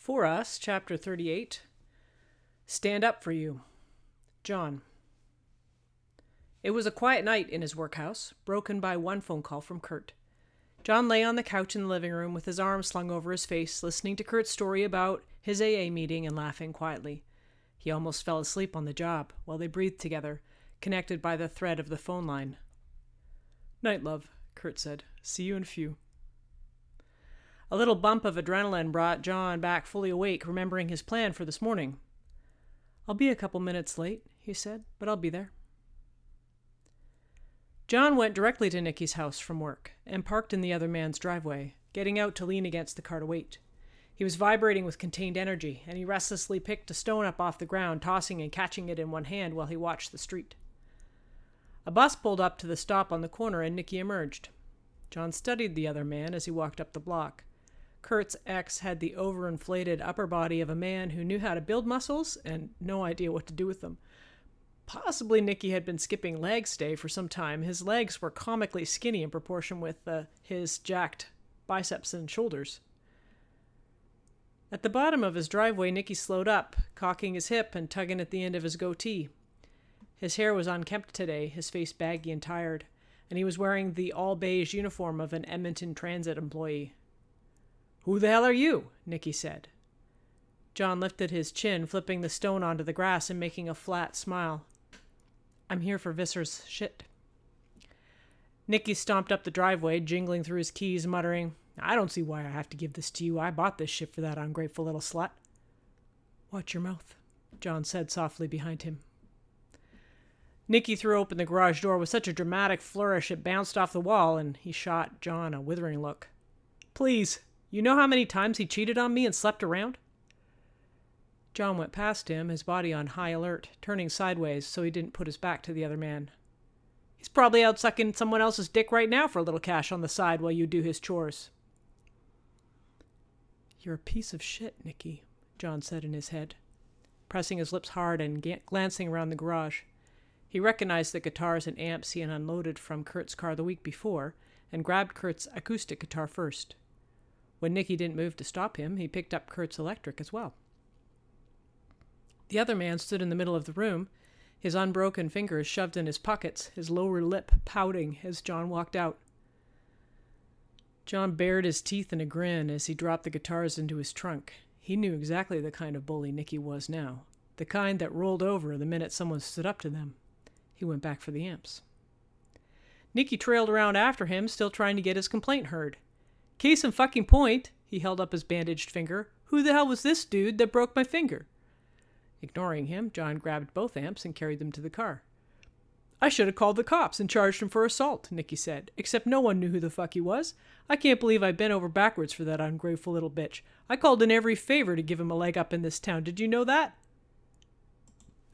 For Us, Chapter 38 Stand Up for You. John. It was a quiet night in his workhouse, broken by one phone call from Kurt. John lay on the couch in the living room with his arms slung over his face, listening to Kurt's story about his AA meeting and laughing quietly. He almost fell asleep on the job while they breathed together, connected by the thread of the phone line. Night, love, Kurt said. See you in a few. A little bump of adrenaline brought John back fully awake, remembering his plan for this morning. I'll be a couple minutes late, he said, but I'll be there. John went directly to Nicky's house from work and parked in the other man's driveway, getting out to lean against the car to wait. He was vibrating with contained energy, and he restlessly picked a stone up off the ground, tossing and catching it in one hand while he watched the street. A bus pulled up to the stop on the corner, and Nicky emerged. John studied the other man as he walked up the block. Kurt's ex had the overinflated upper body of a man who knew how to build muscles and no idea what to do with them. Possibly Nicky had been skipping leg day for some time. His legs were comically skinny in proportion with uh, his jacked biceps and shoulders. At the bottom of his driveway, Nicky slowed up, cocking his hip and tugging at the end of his goatee. His hair was unkempt today, his face baggy and tired, and he was wearing the all beige uniform of an Edmonton Transit employee. Who the hell are you? Nicky said. John lifted his chin, flipping the stone onto the grass and making a flat smile. I'm here for Visser's shit. Nicky stomped up the driveway, jingling through his keys, muttering, I don't see why I have to give this to you. I bought this shit for that ungrateful little slut. Watch your mouth, John said softly behind him. Nicky threw open the garage door with such a dramatic flourish it bounced off the wall, and he shot John a withering look. Please, you know how many times he cheated on me and slept around? John went past him, his body on high alert, turning sideways so he didn't put his back to the other man. He's probably out sucking someone else's dick right now for a little cash on the side while you do his chores. You're a piece of shit, Nicky, John said in his head, pressing his lips hard and glancing around the garage. He recognized the guitars and amps he had unloaded from Kurt's car the week before and grabbed Kurt's acoustic guitar first. When Nicky didn't move to stop him, he picked up Kurt's electric as well. The other man stood in the middle of the room, his unbroken fingers shoved in his pockets, his lower lip pouting as John walked out. John bared his teeth in a grin as he dropped the guitars into his trunk. He knew exactly the kind of bully Nicky was now, the kind that rolled over the minute someone stood up to them. He went back for the amps. Nicky trailed around after him, still trying to get his complaint heard. Case in fucking point, he held up his bandaged finger. Who the hell was this dude that broke my finger? Ignoring him, John grabbed both amps and carried them to the car. I should have called the cops and charged him for assault, Nicky said, except no one knew who the fuck he was. I can't believe I bent over backwards for that ungrateful little bitch. I called in every favor to give him a leg up in this town. Did you know that?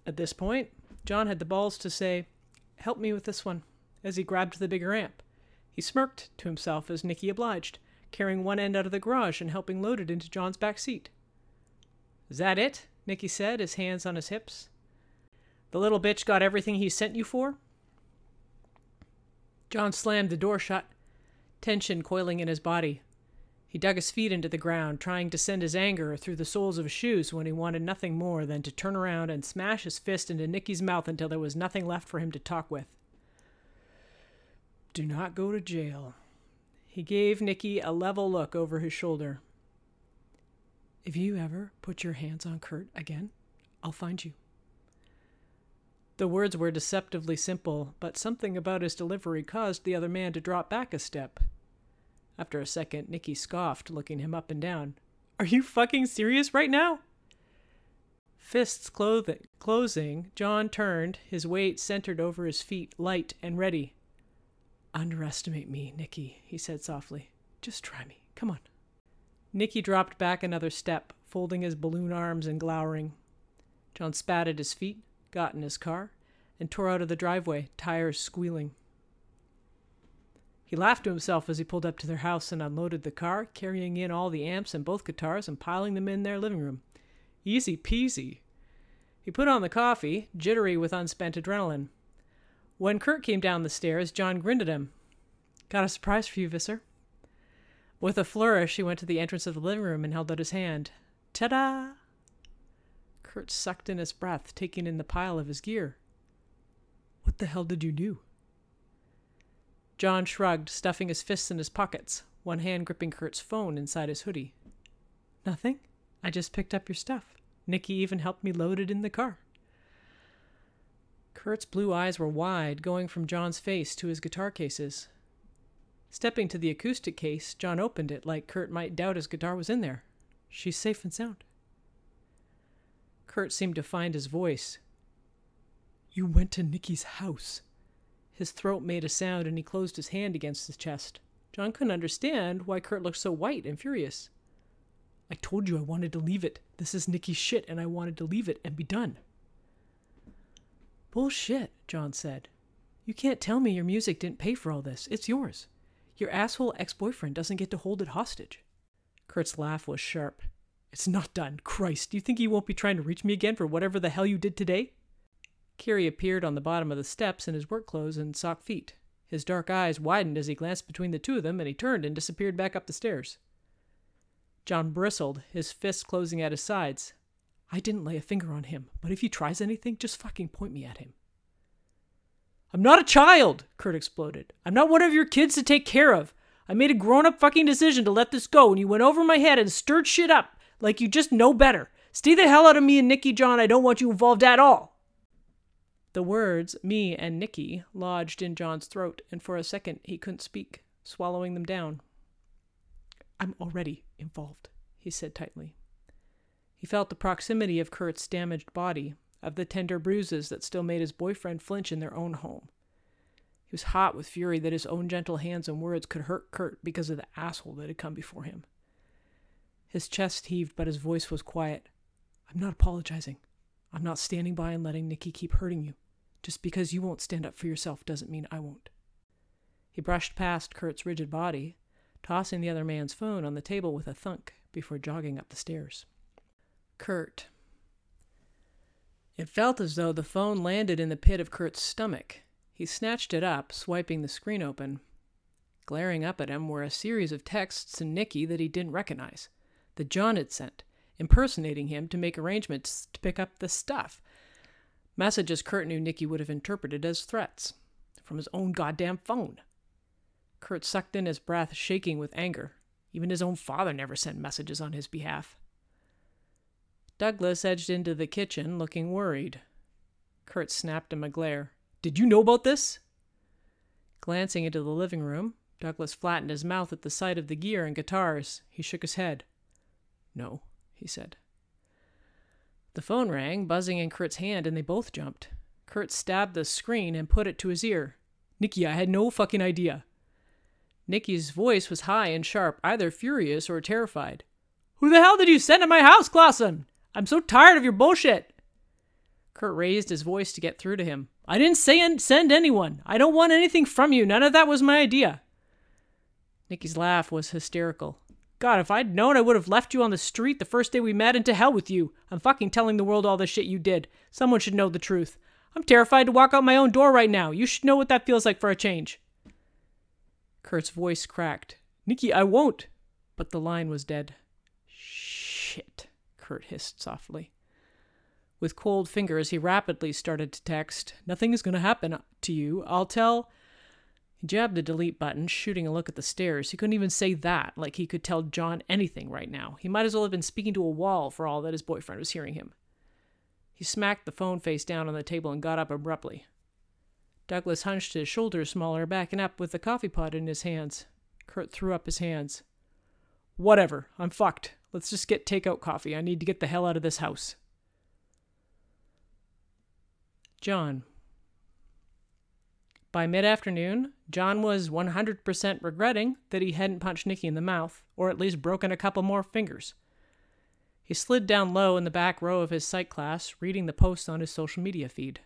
At this point, John had the balls to say, Help me with this one, as he grabbed the bigger amp. He smirked to himself as Nicky obliged carrying one end out of the garage and helping load it into John's back seat. Is that it? Nicky said, his hands on his hips. The little bitch got everything he sent you for? John slammed the door shut, tension coiling in his body. He dug his feet into the ground, trying to send his anger through the soles of his shoes when he wanted nothing more than to turn around and smash his fist into Nicky's mouth until there was nothing left for him to talk with. Do not go to jail, he gave Nicky a level look over his shoulder. If you ever put your hands on Kurt again, I'll find you. The words were deceptively simple, but something about his delivery caused the other man to drop back a step. After a second, Nicky scoffed, looking him up and down. Are you fucking serious right now? Fists closing, John turned, his weight centered over his feet, light and ready. Underestimate me, Nicky, he said softly. Just try me. Come on. Nicky dropped back another step, folding his balloon arms and glowering. John spat at his feet, got in his car, and tore out of the driveway, tires squealing. He laughed to himself as he pulled up to their house and unloaded the car, carrying in all the amps and both guitars and piling them in their living room. Easy peasy. He put on the coffee, jittery with unspent adrenaline. When Kurt came down the stairs, John grinned at him. Got a surprise for you, Visser. With a flourish, he went to the entrance of the living room and held out his hand. Ta da! Kurt sucked in his breath, taking in the pile of his gear. What the hell did you do? John shrugged, stuffing his fists in his pockets, one hand gripping Kurt's phone inside his hoodie. Nothing. I just picked up your stuff. Nicky even helped me load it in the car. Kurt's blue eyes were wide, going from John's face to his guitar cases. Stepping to the acoustic case, John opened it like Kurt might doubt his guitar was in there. She's safe and sound. Kurt seemed to find his voice. You went to Nicky's house. His throat made a sound and he closed his hand against his chest. John couldn't understand why Kurt looked so white and furious. I told you I wanted to leave it. This is Nicky's shit and I wanted to leave it and be done. Bullshit, John said. You can't tell me your music didn't pay for all this. It's yours. Your asshole ex boyfriend doesn't get to hold it hostage. Kurt's laugh was sharp. It's not done. Christ, do you think he won't be trying to reach me again for whatever the hell you did today? Kiri appeared on the bottom of the steps in his work clothes and sock feet. His dark eyes widened as he glanced between the two of them, and he turned and disappeared back up the stairs. John bristled, his fists closing at his sides. I didn't lay a finger on him, but if he tries anything, just fucking point me at him. I'm not a child, Kurt exploded. I'm not one of your kids to take care of. I made a grown up fucking decision to let this go, and you went over my head and stirred shit up like you just know better. Stay the hell out of me and Nicky John. I don't want you involved at all. The words, me and Nicky, lodged in John's throat, and for a second he couldn't speak, swallowing them down. I'm already involved, he said tightly. He felt the proximity of Kurt's damaged body, of the tender bruises that still made his boyfriend flinch in their own home. He was hot with fury that his own gentle hands and words could hurt Kurt because of the asshole that had come before him. His chest heaved, but his voice was quiet. I'm not apologizing. I'm not standing by and letting Nicky keep hurting you. Just because you won't stand up for yourself doesn't mean I won't. He brushed past Kurt's rigid body, tossing the other man's phone on the table with a thunk before jogging up the stairs. Kurt. It felt as though the phone landed in the pit of Kurt's stomach. He snatched it up, swiping the screen open. Glaring up at him were a series of texts to Nicky that he didn't recognize, that John had sent, impersonating him to make arrangements to pick up the stuff. Messages Kurt knew Nicky would have interpreted as threats from his own goddamn phone. Kurt sucked in his breath, shaking with anger. Even his own father never sent messages on his behalf. Douglas edged into the kitchen, looking worried. Kurt snapped him a glare. Did you know about this? Glancing into the living room, Douglas flattened his mouth at the sight of the gear and guitars. He shook his head. No, he said. The phone rang, buzzing in Kurt's hand, and they both jumped. Kurt stabbed the screen and put it to his ear. Nicky, I had no fucking idea. Nicky's voice was high and sharp, either furious or terrified. Who the hell did you send to my house, Clausen? I'm so tired of your bullshit. Kurt raised his voice to get through to him. I didn't say send anyone. I don't want anything from you. None of that was my idea. Nicky's laugh was hysterical. God, if I'd known, I would have left you on the street the first day we met and to hell with you. I'm fucking telling the world all the shit you did. Someone should know the truth. I'm terrified to walk out my own door right now. You should know what that feels like for a change. Kurt's voice cracked. Nicky, I won't. But the line was dead. Kurt hissed softly. With cold fingers, he rapidly started to text. Nothing is going to happen to you. I'll tell. He jabbed the delete button, shooting a look at the stairs. He couldn't even say that, like he could tell John anything right now. He might as well have been speaking to a wall for all that his boyfriend was hearing him. He smacked the phone face down on the table and got up abruptly. Douglas hunched his shoulders smaller, backing up with the coffee pot in his hands. Kurt threw up his hands. Whatever. I'm fucked. Let's just get takeout coffee. I need to get the hell out of this house. John. By mid afternoon, John was 100% regretting that he hadn't punched Nicky in the mouth, or at least broken a couple more fingers. He slid down low in the back row of his psych class, reading the posts on his social media feed.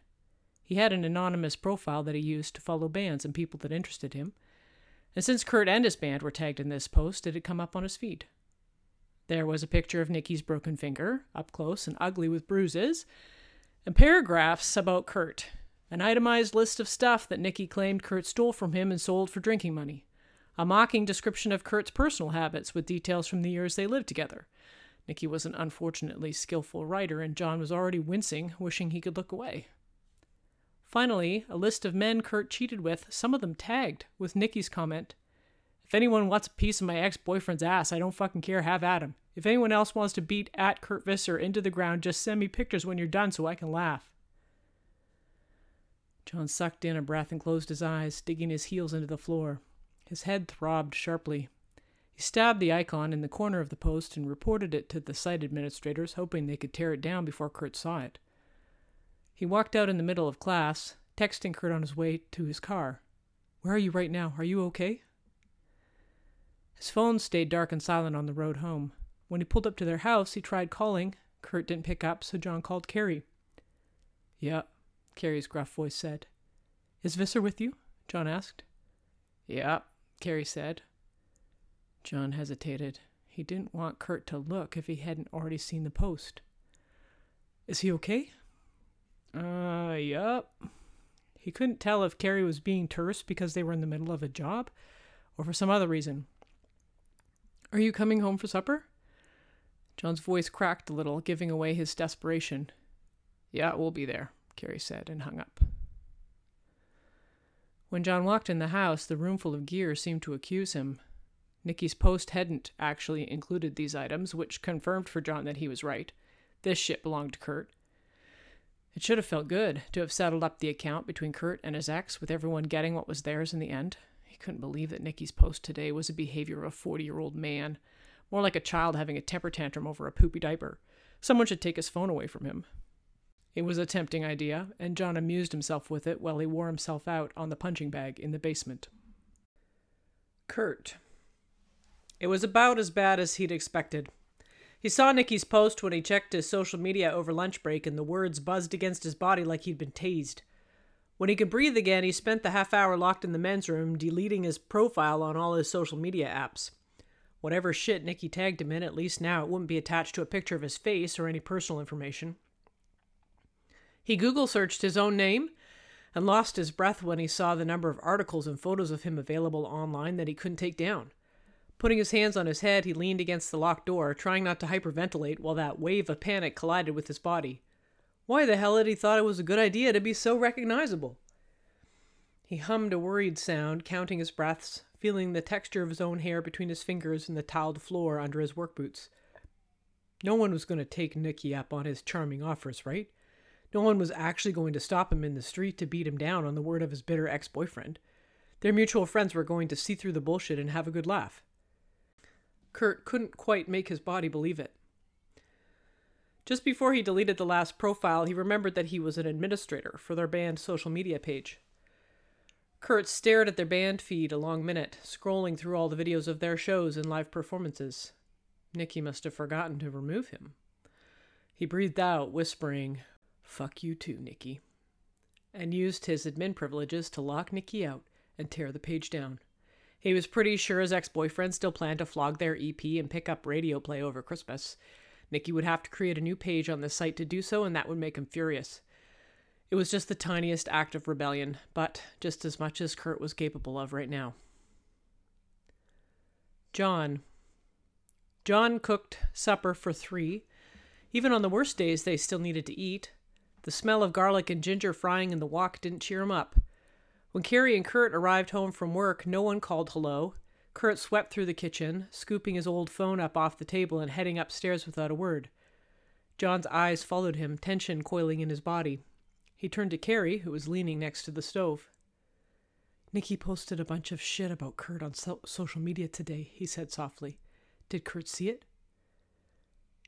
He had an anonymous profile that he used to follow bands and people that interested him, and since Kurt and his band were tagged in this post, it had come up on his feed. There was a picture of Nicky's broken finger, up close and ugly with bruises, and paragraphs about Kurt, an itemized list of stuff that Nicky claimed Kurt stole from him and sold for drinking money, a mocking description of Kurt's personal habits with details from the years they lived together, Nicky was an unfortunately skillful writer, and John was already wincing, wishing he could look away. Finally, a list of men Kurt cheated with, some of them tagged, with Nicky's comment If anyone wants a piece of my ex boyfriend's ass, I don't fucking care, have at him. If anyone else wants to beat at Kurt Visser into the ground, just send me pictures when you're done so I can laugh. John sucked in a breath and closed his eyes, digging his heels into the floor. His head throbbed sharply. He stabbed the icon in the corner of the post and reported it to the site administrators, hoping they could tear it down before Kurt saw it. He walked out in the middle of class, texting Kurt on his way to his car. Where are you right now? Are you okay? His phone stayed dark and silent on the road home. When he pulled up to their house, he tried calling. Kurt didn't pick up, so John called Carrie. Yeah, Carrie's gruff voice said. Is Visser with you? John asked. Yeah, Carrie said. John hesitated. He didn't want Kurt to look if he hadn't already seen the post. Is he okay? Uh, yup. He couldn't tell if Carrie was being terse because they were in the middle of a job or for some other reason. Are you coming home for supper? John's voice cracked a little, giving away his desperation. Yeah, we'll be there, Carrie said and hung up. When John walked in the house, the roomful of gear seemed to accuse him. Nicky's post hadn't actually included these items, which confirmed for John that he was right. This shit belonged to Kurt. It should have felt good to have settled up the account between Kurt and his ex, with everyone getting what was theirs in the end. Couldn't believe that Nicky's post today was the behavior of a 40 year old man, more like a child having a temper tantrum over a poopy diaper. Someone should take his phone away from him. It was a tempting idea, and John amused himself with it while he wore himself out on the punching bag in the basement. Kurt. It was about as bad as he'd expected. He saw Nicky's post when he checked his social media over lunch break, and the words buzzed against his body like he'd been tased. When he could breathe again, he spent the half hour locked in the men's room, deleting his profile on all his social media apps. Whatever shit Nicky tagged him in, at least now it wouldn't be attached to a picture of his face or any personal information. He Google searched his own name and lost his breath when he saw the number of articles and photos of him available online that he couldn't take down. Putting his hands on his head, he leaned against the locked door, trying not to hyperventilate while that wave of panic collided with his body. Why the hell had he thought it was a good idea to be so recognizable? He hummed a worried sound, counting his breaths, feeling the texture of his own hair between his fingers and the tiled floor under his work boots. No one was going to take Nicky up on his charming offers, right? No one was actually going to stop him in the street to beat him down on the word of his bitter ex boyfriend. Their mutual friends were going to see through the bullshit and have a good laugh. Kurt couldn't quite make his body believe it. Just before he deleted the last profile, he remembered that he was an administrator for their band's social media page. Kurt stared at their band feed a long minute, scrolling through all the videos of their shows and live performances. Nicky must have forgotten to remove him. He breathed out, whispering, Fuck you too, Nicky. And used his admin privileges to lock Nicky out and tear the page down. He was pretty sure his ex boyfriend still planned to flog their EP and pick up radio play over Christmas. Nicky would have to create a new page on the site to do so, and that would make him furious. It was just the tiniest act of rebellion, but just as much as Kurt was capable of right now. John. John cooked supper for three. Even on the worst days, they still needed to eat. The smell of garlic and ginger frying in the wok didn't cheer him up. When Carrie and Kurt arrived home from work, no one called hello. Kurt swept through the kitchen, scooping his old phone up off the table and heading upstairs without a word. John's eyes followed him, tension coiling in his body. He turned to Carrie, who was leaning next to the stove. Nicky posted a bunch of shit about Kurt on so- social media today, he said softly. Did Kurt see it?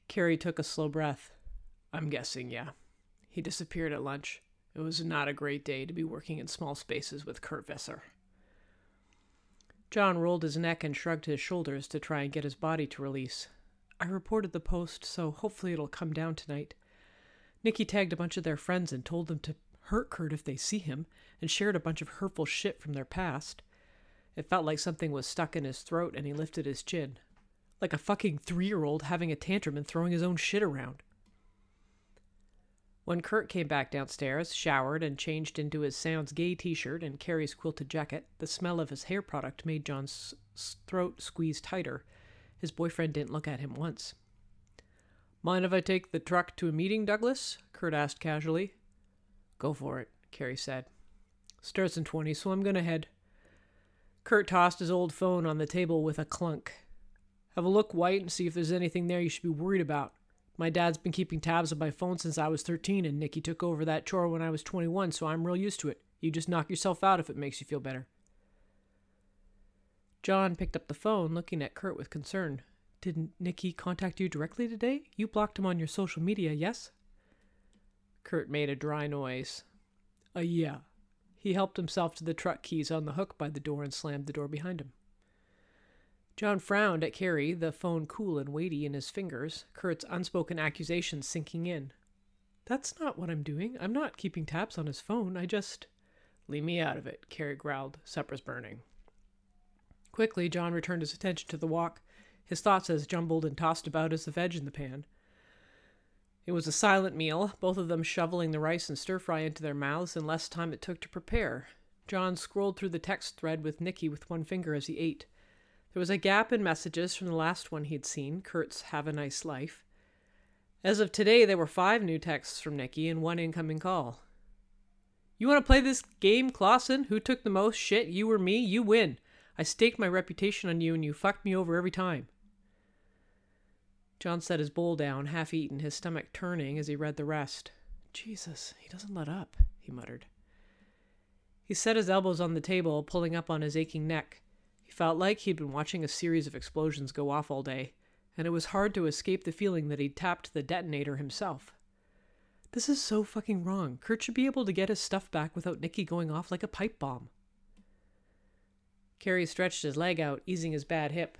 Carrie took a slow breath. I'm guessing, yeah. He disappeared at lunch. It was not a great day to be working in small spaces with Kurt Visser. John rolled his neck and shrugged his shoulders to try and get his body to release. I reported the post, so hopefully it'll come down tonight. Nicky tagged a bunch of their friends and told them to hurt Kurt if they see him, and shared a bunch of hurtful shit from their past. It felt like something was stuck in his throat, and he lifted his chin. Like a fucking three year old having a tantrum and throwing his own shit around. When Kurt came back downstairs, showered, and changed into his Sounds Gay t shirt and Carrie's quilted jacket, the smell of his hair product made John's throat squeeze tighter. His boyfriend didn't look at him once. Mind if I take the truck to a meeting, Douglas? Kurt asked casually. Go for it, Carrie said. Starts in 20, so I'm gonna head. Kurt tossed his old phone on the table with a clunk. Have a look, White, and see if there's anything there you should be worried about. My dad's been keeping tabs on my phone since I was 13, and Nicky took over that chore when I was 21, so I'm real used to it. You just knock yourself out if it makes you feel better. John picked up the phone, looking at Kurt with concern. Didn't Nicky contact you directly today? You blocked him on your social media, yes? Kurt made a dry noise. Uh, yeah. He helped himself to the truck keys on the hook by the door and slammed the door behind him. John frowned at Carrie, the phone cool and weighty in his fingers, Kurt's unspoken accusations sinking in. That's not what I'm doing. I'm not keeping tabs on his phone. I just. Leave me out of it, Carrie growled. Supper's burning. Quickly, John returned his attention to the wok, his thoughts as jumbled and tossed about as the veg in the pan. It was a silent meal, both of them shoveling the rice and stir fry into their mouths in less time it took to prepare. John scrolled through the text thread with Nicky with one finger as he ate. There was a gap in messages from the last one he'd seen, Kurt's Have a Nice Life. As of today, there were five new texts from Nicky and one incoming call. You want to play this game, Clausen? Who took the most shit, you or me? You win. I staked my reputation on you and you fucked me over every time. John set his bowl down, half eaten, his stomach turning as he read the rest. Jesus, he doesn't let up, he muttered. He set his elbows on the table, pulling up on his aching neck. He felt like he'd been watching a series of explosions go off all day, and it was hard to escape the feeling that he'd tapped the detonator himself. This is so fucking wrong. Kurt should be able to get his stuff back without Nicky going off like a pipe bomb. Carrie stretched his leg out, easing his bad hip.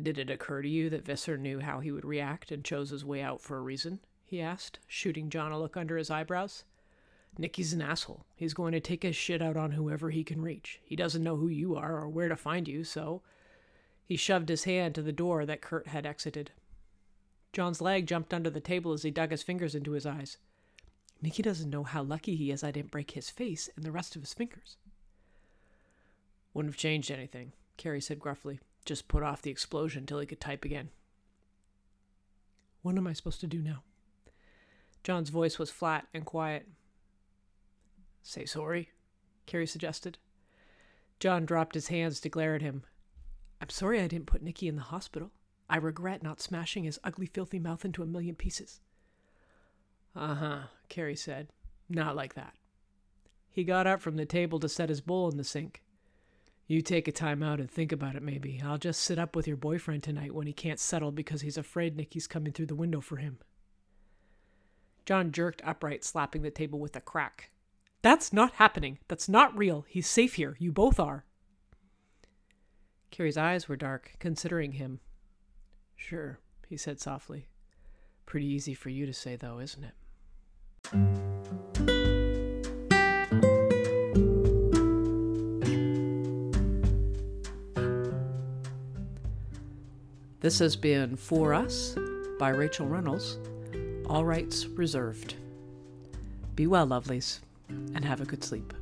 Did it occur to you that Visser knew how he would react and chose his way out for a reason? he asked, shooting John a look under his eyebrows. Nicky's an asshole. He's going to take his shit out on whoever he can reach. He doesn't know who you are or where to find you, so. He shoved his hand to the door that Kurt had exited. John's leg jumped under the table as he dug his fingers into his eyes. Nicky doesn't know how lucky he is I didn't break his face and the rest of his fingers. Wouldn't have changed anything, Carrie said gruffly. Just put off the explosion till he could type again. What am I supposed to do now? John's voice was flat and quiet. Say sorry, Carrie suggested. John dropped his hands to glare at him. I'm sorry I didn't put Nicky in the hospital. I regret not smashing his ugly, filthy mouth into a million pieces. Uh huh, Carrie said. Not like that. He got up from the table to set his bowl in the sink. You take a time out and think about it, maybe. I'll just sit up with your boyfriend tonight when he can't settle because he's afraid Nicky's coming through the window for him. John jerked upright, slapping the table with a crack. That's not happening. That's not real. He's safe here. You both are. Carrie's eyes were dark, considering him. Sure, he said softly. Pretty easy for you to say, though, isn't it? This has been For Us by Rachel Reynolds. All rights reserved. Be well, lovelies, and have a good sleep.